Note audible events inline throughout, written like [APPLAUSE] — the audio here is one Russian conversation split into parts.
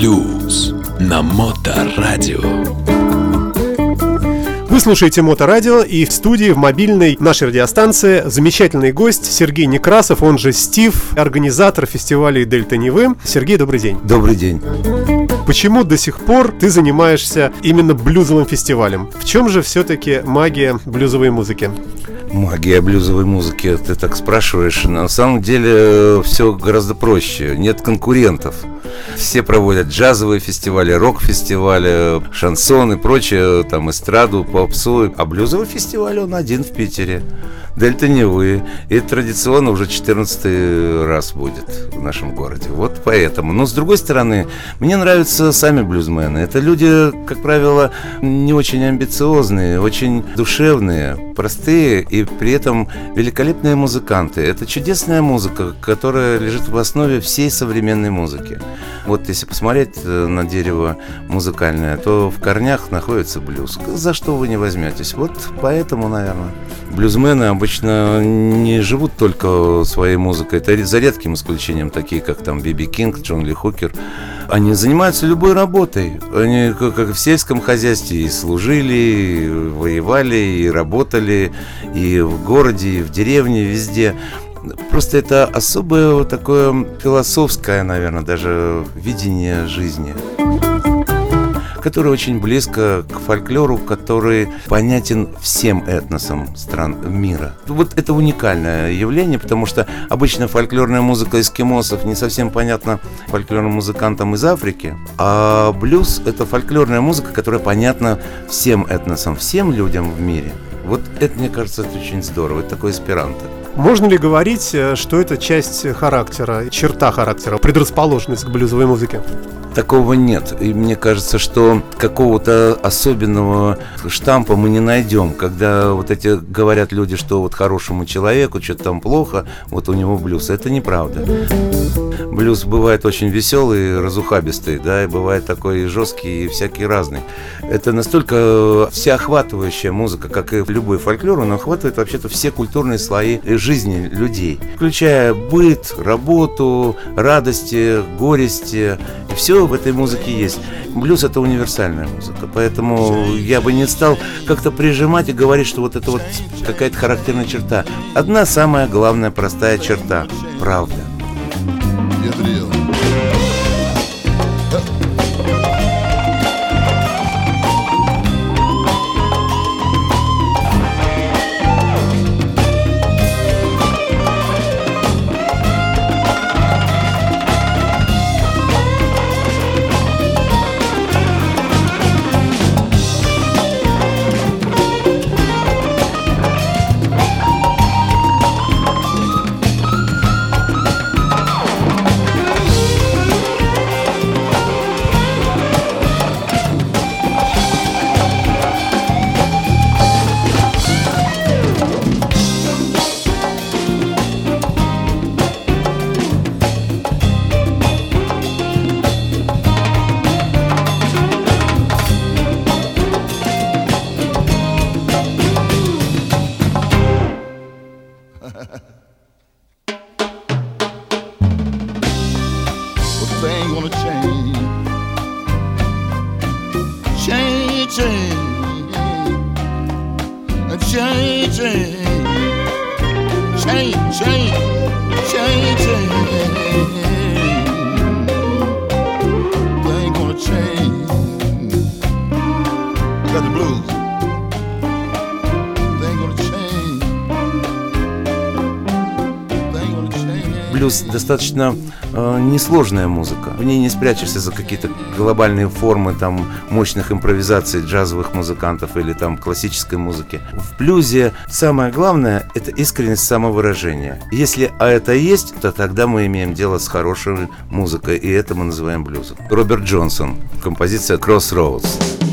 Блюз на Моторадио. Вы слушаете Моторадио и в студии в мобильной нашей радиостанции замечательный гость Сергей Некрасов, он же Стив, организатор фестиваля Дельта Невы. Сергей, добрый день. Добрый день. Почему до сих пор ты занимаешься именно блюзовым фестивалем? В чем же все-таки магия блюзовой музыки? Магия блюзовой музыки, ты так спрашиваешь. На самом деле все гораздо проще. Нет конкурентов. Все проводят джазовые фестивали, рок-фестивали, шансон и прочее, там эстраду, попсу. А блюзовый фестиваль он один в Питере. Дельта Невы. И традиционно уже 14 раз будет в нашем городе. Вот поэтому. Но с другой стороны, мне нравятся сами блюзмены. Это люди, как правило, не очень амбициозные, очень душевные, простые и при этом великолепные музыканты. Это чудесная музыка, которая лежит в основе всей современной музыки. Вот если посмотреть э, на дерево музыкальное, то в корнях находится блюз. За что вы не возьметесь? Вот поэтому, наверное. Блюзмены обычно не живут только своей музыкой. Это за редким исключением, такие как там Биби Кинг, Джон Ли Хукер. Они занимаются любой работой. Они как в сельском хозяйстве и служили, и воевали, и работали, и в городе, и в деревне, везде. Просто это особое такое философское, наверное, даже видение жизни которое очень близко к фольклору, который понятен всем этносам стран мира. Вот это уникальное явление, потому что обычно фольклорная музыка эскимосов не совсем понятна фольклорным музыкантам из Африки, а блюз — это фольклорная музыка, которая понятна всем этносам, всем людям в мире. Вот это, мне кажется, это очень здорово. Это такой эсперанто. Можно ли говорить, э, что это часть характера, черта характера, предрасположенность к блюзовой музыке? Такого нет. И мне кажется, что какого-то особенного штампа мы не найдем. Когда вот эти говорят люди, что вот хорошему человеку что-то там плохо, вот у него блюз. Это неправда. Блюз бывает очень веселый, разухабистый, да, и бывает такой жесткий и всякий разный. Это настолько всеохватывающая музыка, как и любой фольклор, он охватывает вообще-то все культурные слои жизни людей, включая быт, работу, радости, горести. Все в этой музыке есть. Блюз это универсальная музыка, поэтому я бы не стал как-то прижимать и говорить, что вот это вот какая-то характерная черта. Одна самая главная простая черта – правда. блюз достаточно э, несложная музыка. В ней не спрячешься за какие-то глобальные формы там мощных импровизаций джазовых музыкантов или там классической музыки. В блюзе самое главное – это искренность самовыражения. Если а это есть, то тогда мы имеем дело с хорошей музыкой, и это мы называем блюзом. Роберт Джонсон, композиция «Crossroads».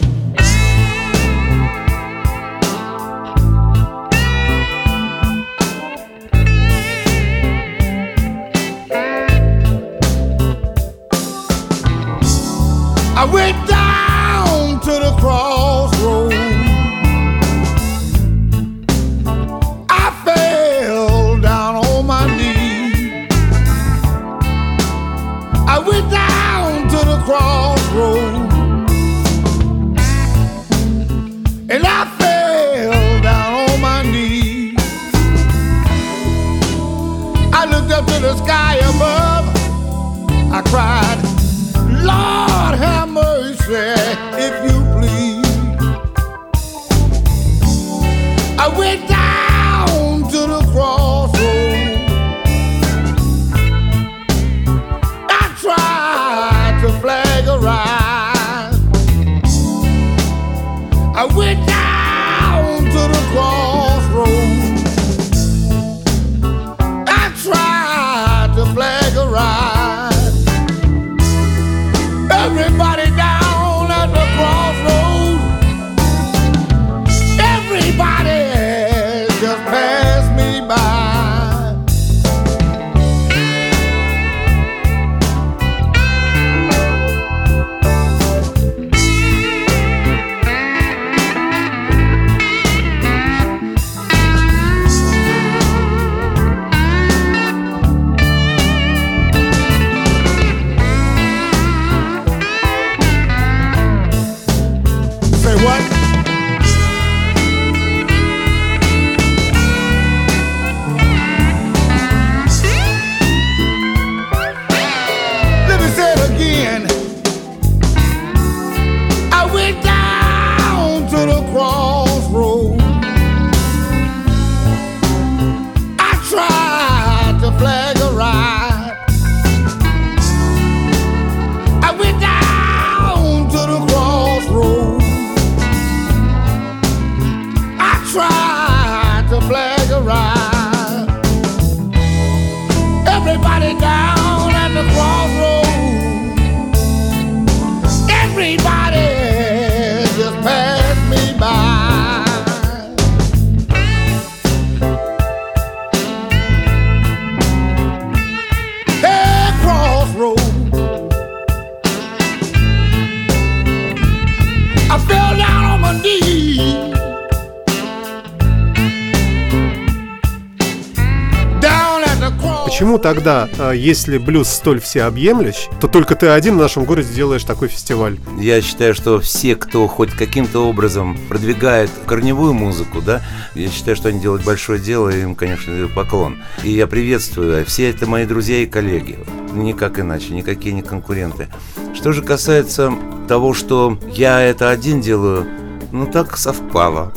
Тогда, а, если блюз столь всеобъемлющ, то только ты один в нашем городе делаешь такой фестиваль? Я считаю, что все, кто хоть каким-то образом продвигает корневую музыку, да, я считаю, что они делают большое дело, и им, конечно, поклон. И я приветствую, а все это мои друзья и коллеги. Никак иначе, никакие не конкуренты. Что же касается того, что я это один делаю, ну так совпало.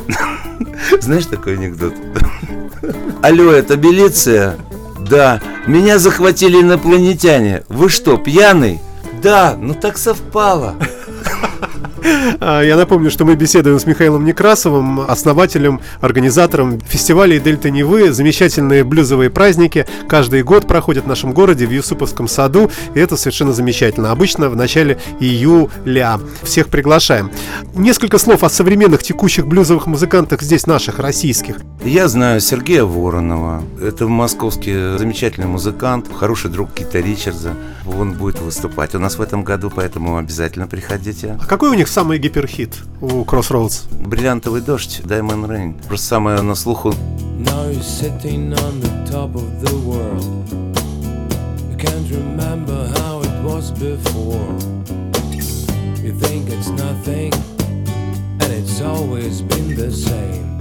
[LAUGHS] Знаешь такой анекдот? [LAUGHS] Алло, это милиция? Да. Меня захватили инопланетяне. Вы что, пьяный? Да, ну так совпало. А, Я напомню, что мы беседуем с Михаилом Некрасовым, основателем, организатором фестивалей Дельта Невы. Замечательные блюзовые праздники каждый год проходят в нашем городе в Юсуповском саду, и это совершенно замечательно. Обычно в начале июля. Всех приглашаем. Несколько слов о современных текущих блюзовых музыкантах здесь наших, российских. Я знаю Сергея Воронова. Это московский замечательный музыкант, хороший друг Кита Ричардса. Он будет выступать у нас в этом году, поэтому обязательно приходите. А какой у них самый гиперхит у Crossroads? Бриллиантовый дождь, Diamond Rain. Просто самое на слуху. Now you're sitting on the top of the world. You can't remember how it was before. You think it's nothing, and it's always been the same.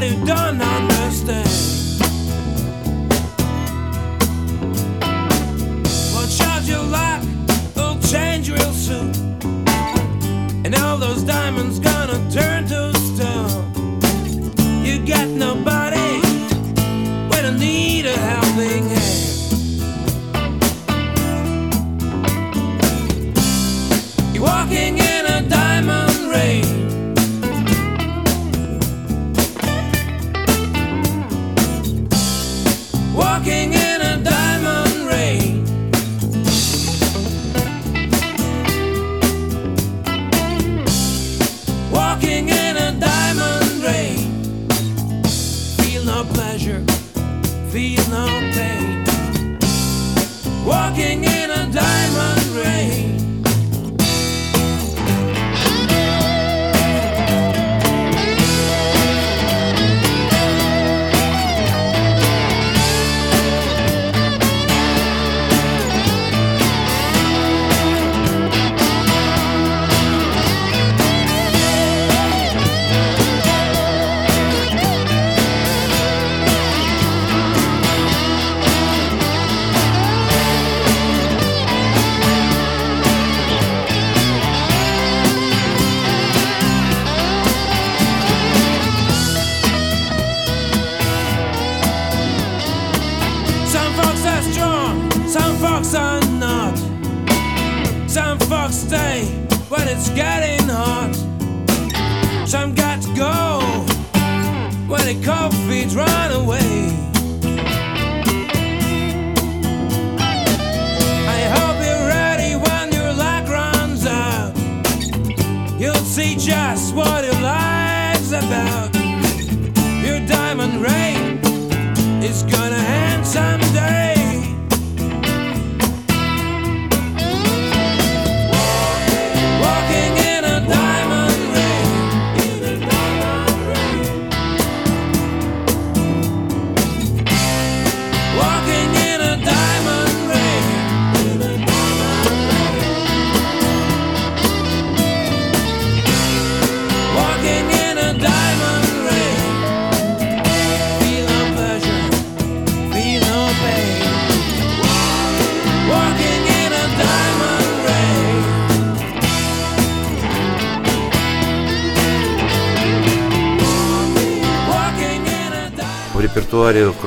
that you don't understand. Well, charge your luck, it'll change real soon. And all those diamonds gone.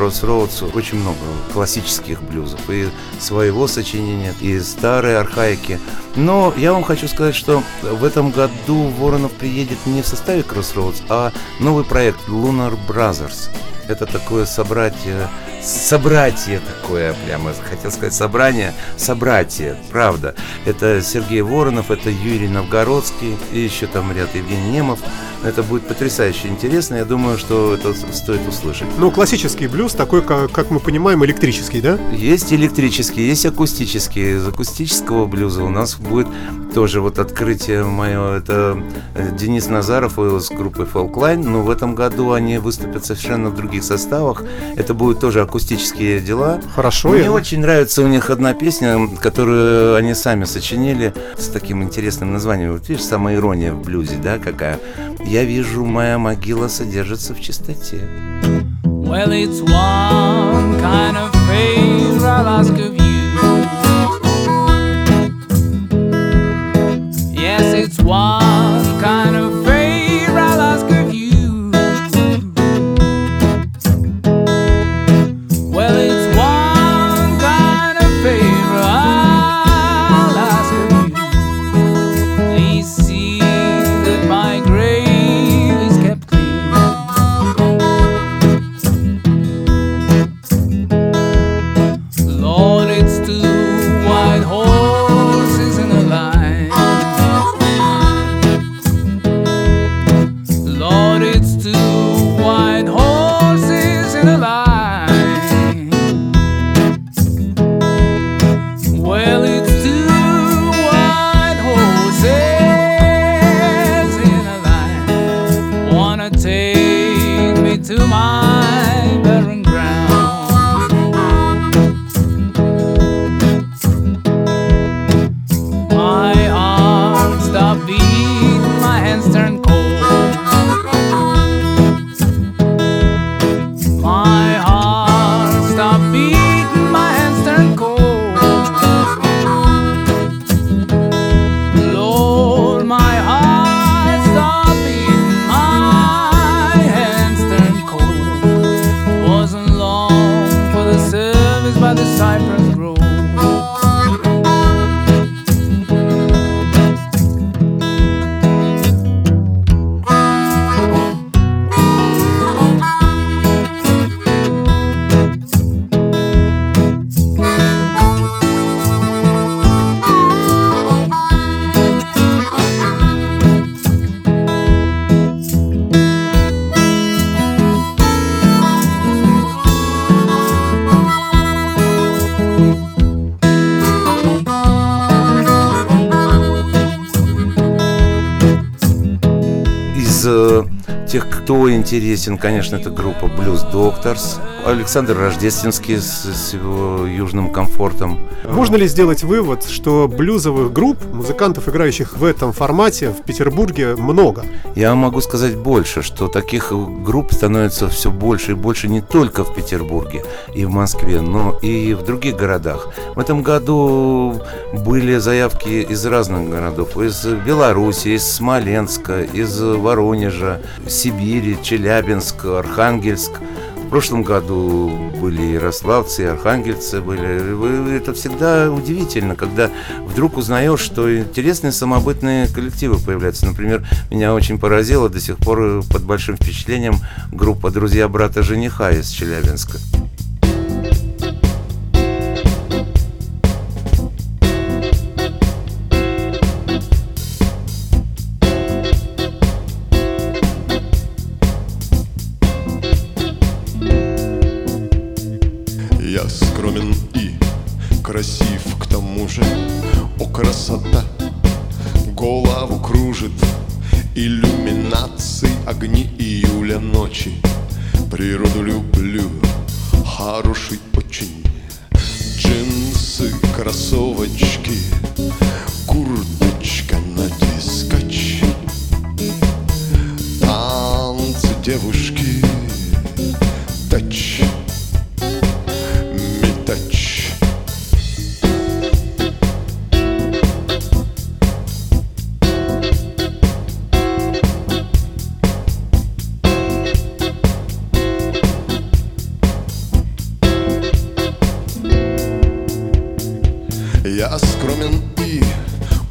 Crossroads очень много классических блюзов. И своего сочинения, и старой архаики. Но я вам хочу сказать, что в этом году Воронов приедет не в составе Crossroads, а новый проект Lunar Brothers. Это такое собратье, собратье такое, прямо хотел сказать собрание, собратье, правда. Это Сергей Воронов, это Юрий Новгородский и еще там ряд Евгений Немов. Это будет потрясающе интересно, я думаю, что это стоит услышать. Ну, классический блюз, такой, как, как мы понимаем, электрический, да? Есть электрический, есть акустический. Из акустического блюза у нас будет тоже вот открытие мое. Это э, Денис Назаров и с группой Folkline. Но в этом году они выступят совершенно в других составах. Это будут тоже акустические дела. Хорошо. Мне я- очень нравится у них одна песня, которую они сами сочинили с таким интересным названием. Вот видишь, самая ирония в блюзе, да, какая? Я вижу, моя могила содержится в чистоте. Well, it's one kind of favor I'll ask of you. Yes, it's one кто интересен, конечно, это группа Blues Doctors. Александр Рождественский с, с его южным комфортом. Можно ли сделать вывод, что блюзовых групп, музыкантов, играющих в этом формате, в Петербурге много? Я могу сказать больше, что таких групп становится все больше и больше не только в Петербурге и в Москве, но и в других городах. В этом году были заявки из разных городов. Из Беларуси, из Смоленска, из Воронежа, Сибири, Челябинск, Архангельск. прошлом году были ярославцы, и архангельцы были. Это всегда удивительно, когда вдруг узнаешь, что интересные самобытные коллективы появляются. Например, меня очень поразило до сих пор под большим впечатлением группа «Друзья брата жениха» из Челябинска. Я скромен и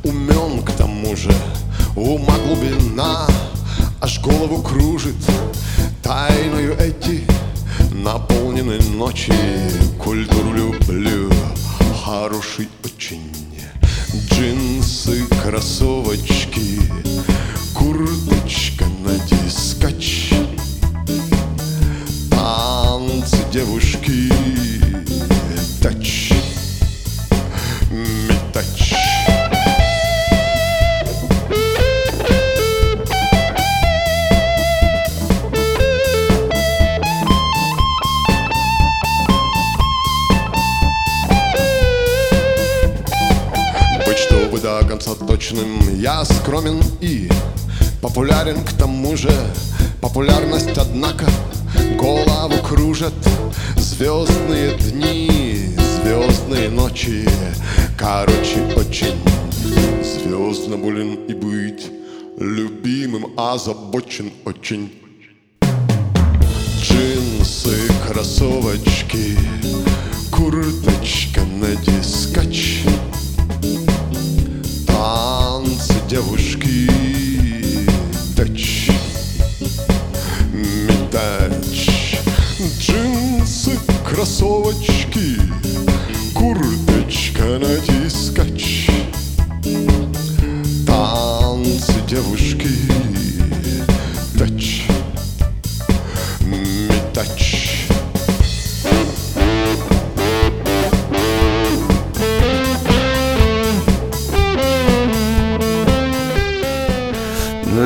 умен к тому же Ума глубина аж голову кружит. Тайною эти наполнены ночи Культуру люблю, хороший очень. Джинсы, кроссовочки Курточка на дискач Танцы девушки популярен к тому же. Популярность, однако, голову кружат. Звездные дни, звездные ночи. Короче, очень звездно болен и быть Любимым озабочен очень. Джинсы, кроссовочки Курточка на дискач Танцы девушки кроссовочки Курточка на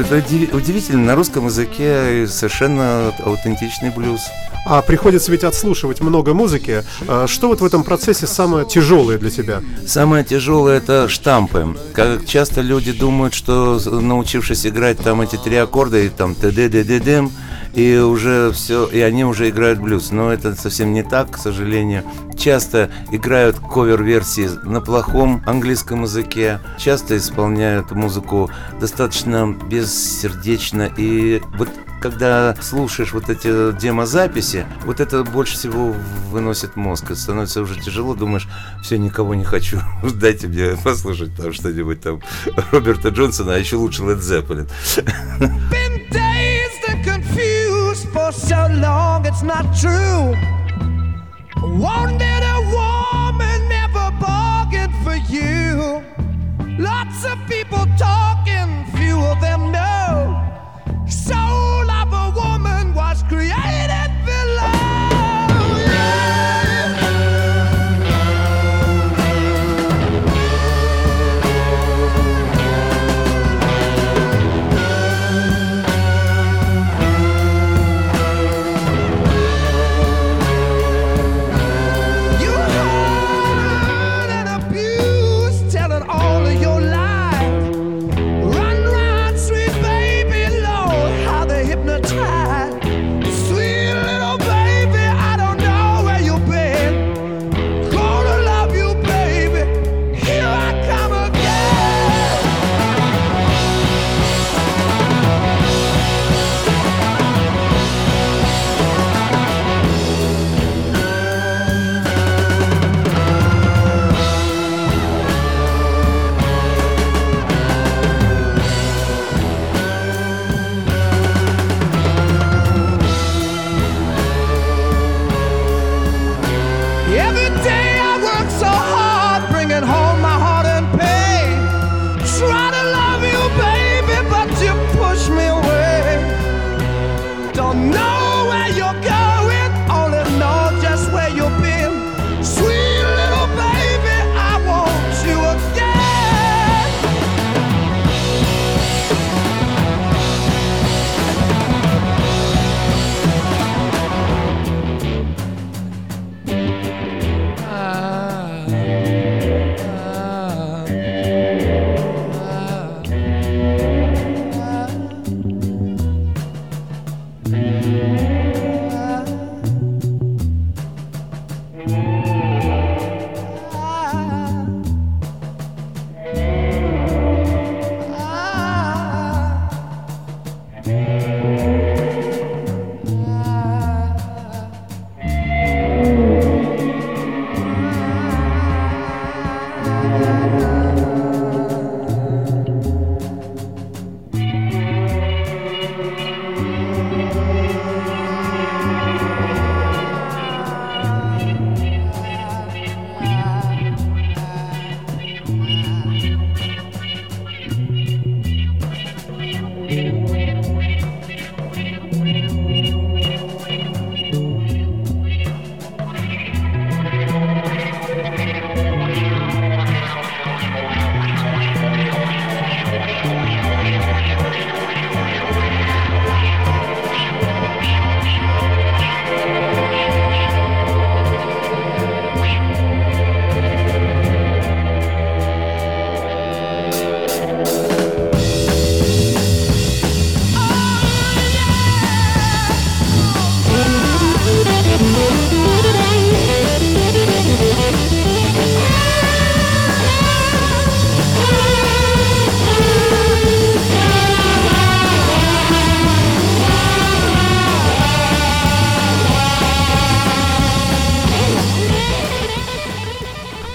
это уди- удивительно. На русском языке совершенно аутентичный блюз. А приходится ведь отслушивать много музыки. А Что вот в этом процессе самое тяжелое для тебя? Самое тяжелое это штампы. Как часто люди думают, что научившись играть там эти три аккорда и там т д д д и уже все, и они уже играют блюз. Но это совсем не так, к сожалению. Часто играют ковер-версии на плохом английском языке. Часто исполняют музыку достаточно бессердечно. И вот когда слушаешь вот эти демозаписи, вот это больше всего выносит мозг. И становится уже тяжело, думаешь, все, никого не хочу. [LAUGHS] Дайте мне послушать там что-нибудь там Роберта Джонсона, а еще лучше Led Zeppelin. [LAUGHS] been dazed and confused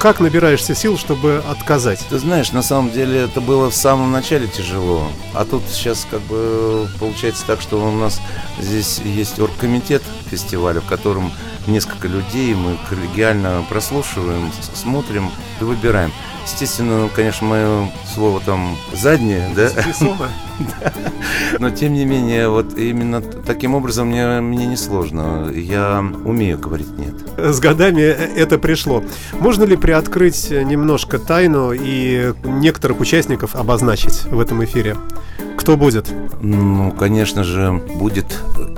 Как набираешься сил, чтобы отказать? Ты знаешь, на самом деле это было в самом начале тяжело. А тут сейчас как бы получается так, что у нас здесь есть оргкомитет фестиваля, в котором несколько людей, мы коллегиально прослушиваем, смотрим и выбираем. Естественно, конечно, мое слово там заднее, да? Но тем не менее, вот именно таким образом мне, мне не сложно. Я умею говорить нет. С годами это пришло. Можно ли приоткрыть немножко тайну и некоторых участников обозначить в этом эфире? Кто будет? Ну, конечно же, будет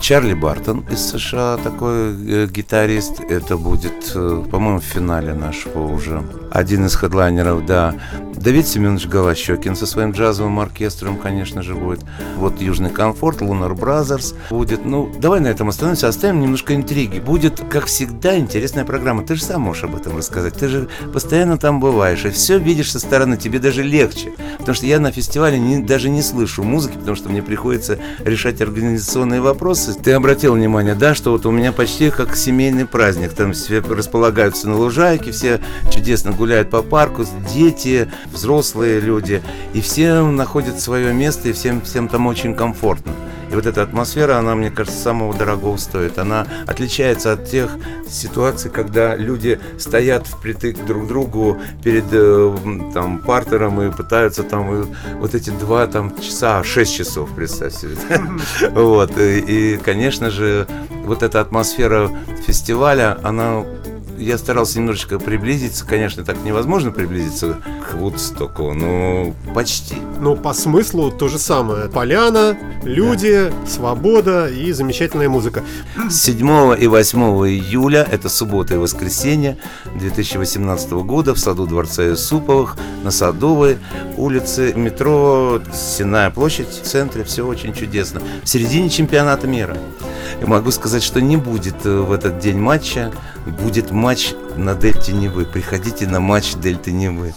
Чарли Бартон из США, такой э, гитарист. Это будет, э, по-моему, в финале нашего уже. Один из хедлайнеров, да. Давид Семенович Голощекин со своим джазовым оркестром, конечно же, будет. Вот Южный комфорт, Lunar Brothers будет. Ну, давай на этом остановимся, оставим немножко интриги. Будет, как всегда, интересная программа. Ты же сам можешь об этом рассказать. Ты же постоянно там бываешь, и все видишь со стороны. Тебе даже легче. Потому что я на фестивале не- даже не слышу музыки, потому что мне приходится решать организационные вопросы. Ты обратил внимание, да, что вот у меня почти как семейный праздник. Там все располагаются на лужайке, все чудесно гуляют по парку, дети, взрослые люди. И все находят свое место, и всем, всем там очень комфортно. И вот эта атмосфера, она, мне кажется, самого дорогого стоит. Она отличается от тех ситуаций, когда люди стоят впритык друг к другу перед э, там, партером и пытаются там э, вот эти два там, часа, шесть часов, представь себе. [LAUGHS] Вот. И, конечно же, вот эта атмосфера фестиваля, она я старался немножечко приблизиться, конечно, так невозможно приблизиться к Вудстоку, но почти. Ну, по смыслу то же самое. Поляна, люди, свобода и замечательная музыка. 7 и 8 июля, это суббота и воскресенье 2018 года в саду Дворца Юсуповых на Садовой улице, метро, Сенная площадь в центре, все очень чудесно. В середине чемпионата мира. И могу сказать, что не будет э, в этот день матча, будет матч на Дельте Невы. Приходите на матч Дельты Невы.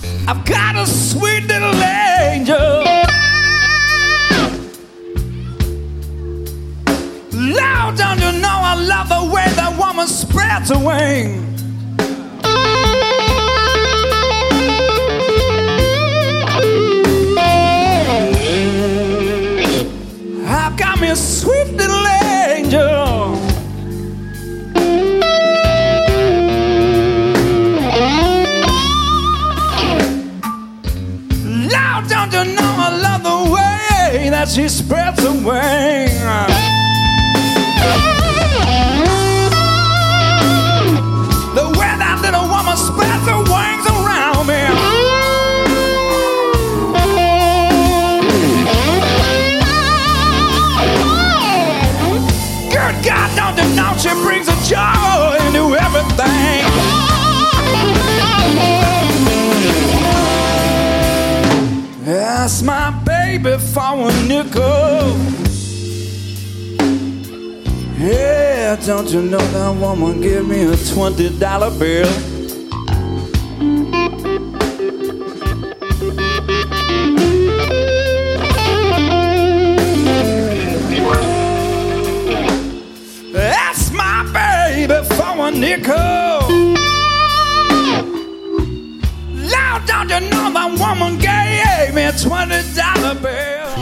Sweet little angel. as he spreads away. The way that little woman spreads her wings around me. Good God, don't denounce, brings a joy into everything. That's my baby for a nickel. Yeah, don't you know that woman give me a twenty dollar bill? Ask my baby for a nickel.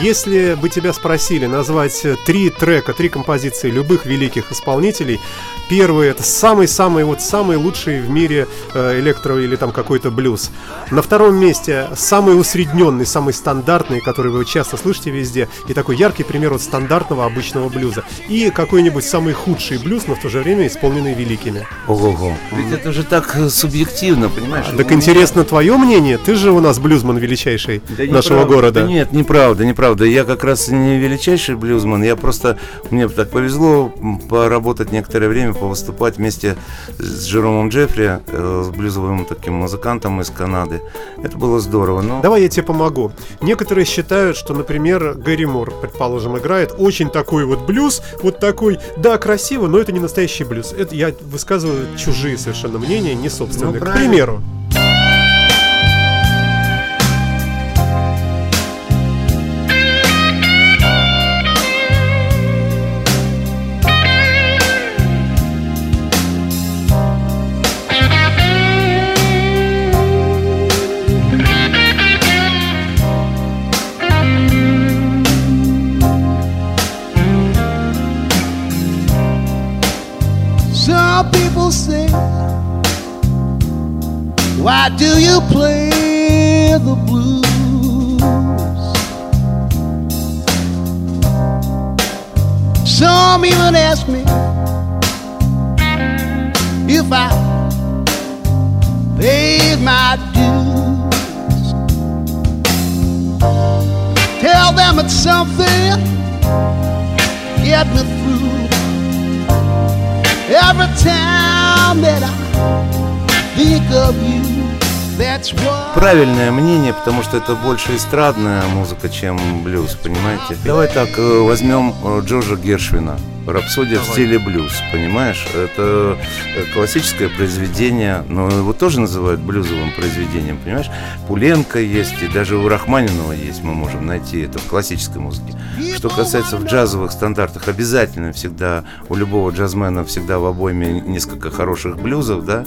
Если бы тебя спросили назвать три трека, три композиции любых великих исполнителей, первый это самый-самый вот самый лучший в мире э, электро или там какой-то блюз. На втором месте самый усредненный, самый стандартный, который вы часто слышите везде, и такой яркий пример вот стандартного обычного блюза. И какой-нибудь самый худший блюз, но в то же время исполненный великими. Ого-го. Ведь это же так э, субъективно, понимаешь? Так Ну, интересно твое мнение? Ты же у нас блюзман величайший Да нашего неправда. города. Да нет, неправда, неправда. Я как раз не величайший блюзман. Я просто мне так повезло поработать некоторое время, повыступать вместе с Джеромом Джеффри, э, с блюзовым таким музыкантом из Канады. Это было здорово. Но Давай я тебе помогу. Некоторые считают, что, например, Гэри Мур, предположим, играет очень такой вот блюз, вот такой, да, красиво, но это не настоящий блюз. Это я высказываю чужие совершенно мнения, не собственные. Ну, К примеру, правильное мнение, потому что это больше эстрадная музыка, чем блюз, понимаете? Давай так, э, возьмем э, Джорджа Гершвина. Рапсодия в стиле блюз, понимаешь? Это э, классическое произведение, но его тоже называют блюзовым произведением, понимаешь? Пуленко есть, и даже у Рахманинова есть, мы можем найти это в классической музыке. Что касается в джазовых стандартах, обязательно всегда у любого джазмена всегда в обойме несколько хороших блюзов, да?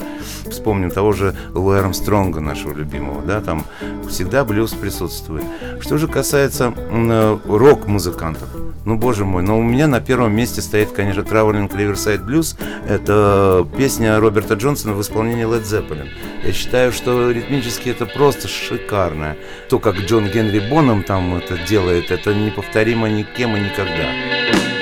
Вспомним того же Луи Армстронга, нашего любимого, да? Там всегда блюз присутствует. Что же касается э, рок-музыкантов, ну, боже мой, но у меня на первом месте стоит, конечно, Traveling Riverside Blues. Это песня Роберта Джонсона в исполнении Led Zeppelin. Я считаю, что ритмически это просто шикарно. То, как Джон Генри Боном там это делает, это неповторимо никем и никогда.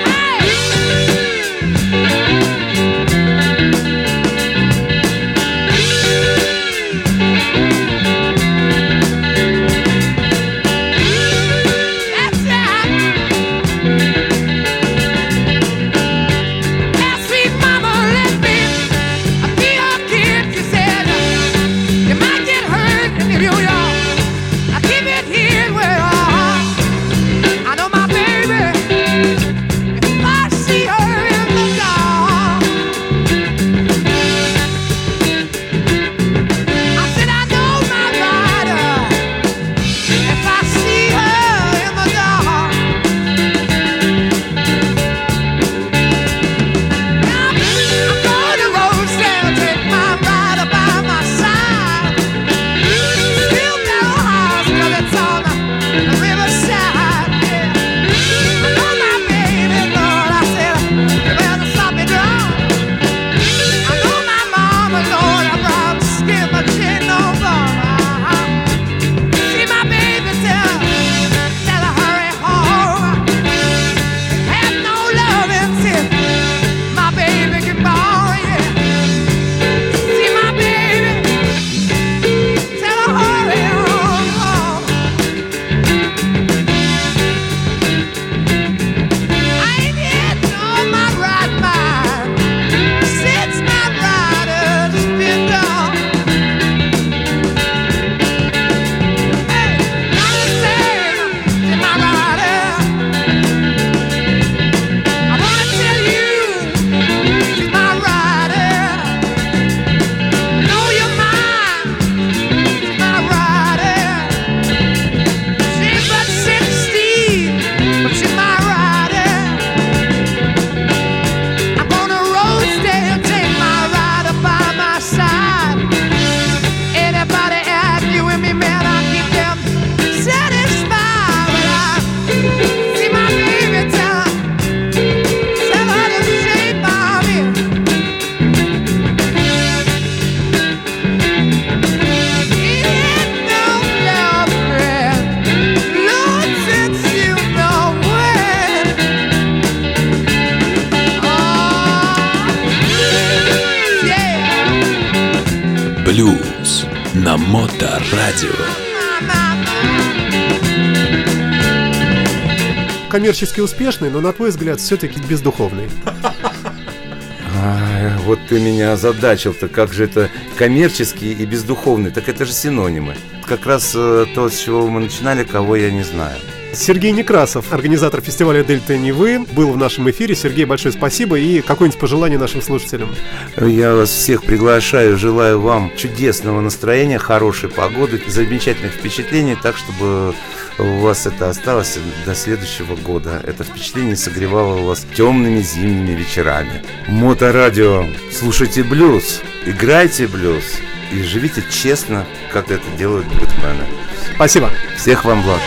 Коммерчески успешный, но, на твой взгляд, все-таки бездуховный. Ай, вот ты меня озадачил-то, как же это коммерческий и бездуховный, так это же синонимы. Как раз э, то, с чего мы начинали, кого я не знаю. Сергей Некрасов, организатор фестиваля «Дельта Невы», был в нашем эфире. Сергей, большое спасибо и какое-нибудь пожелание нашим слушателям. Я вас всех приглашаю, желаю вам чудесного настроения, хорошей погоды, замечательных впечатлений, так, чтобы у вас это осталось до следующего года. Это впечатление согревало вас темными зимними вечерами. Моторадио. Слушайте блюз, играйте блюз и живите честно, как это делают блюзмены. Спасибо. Всех вам благ.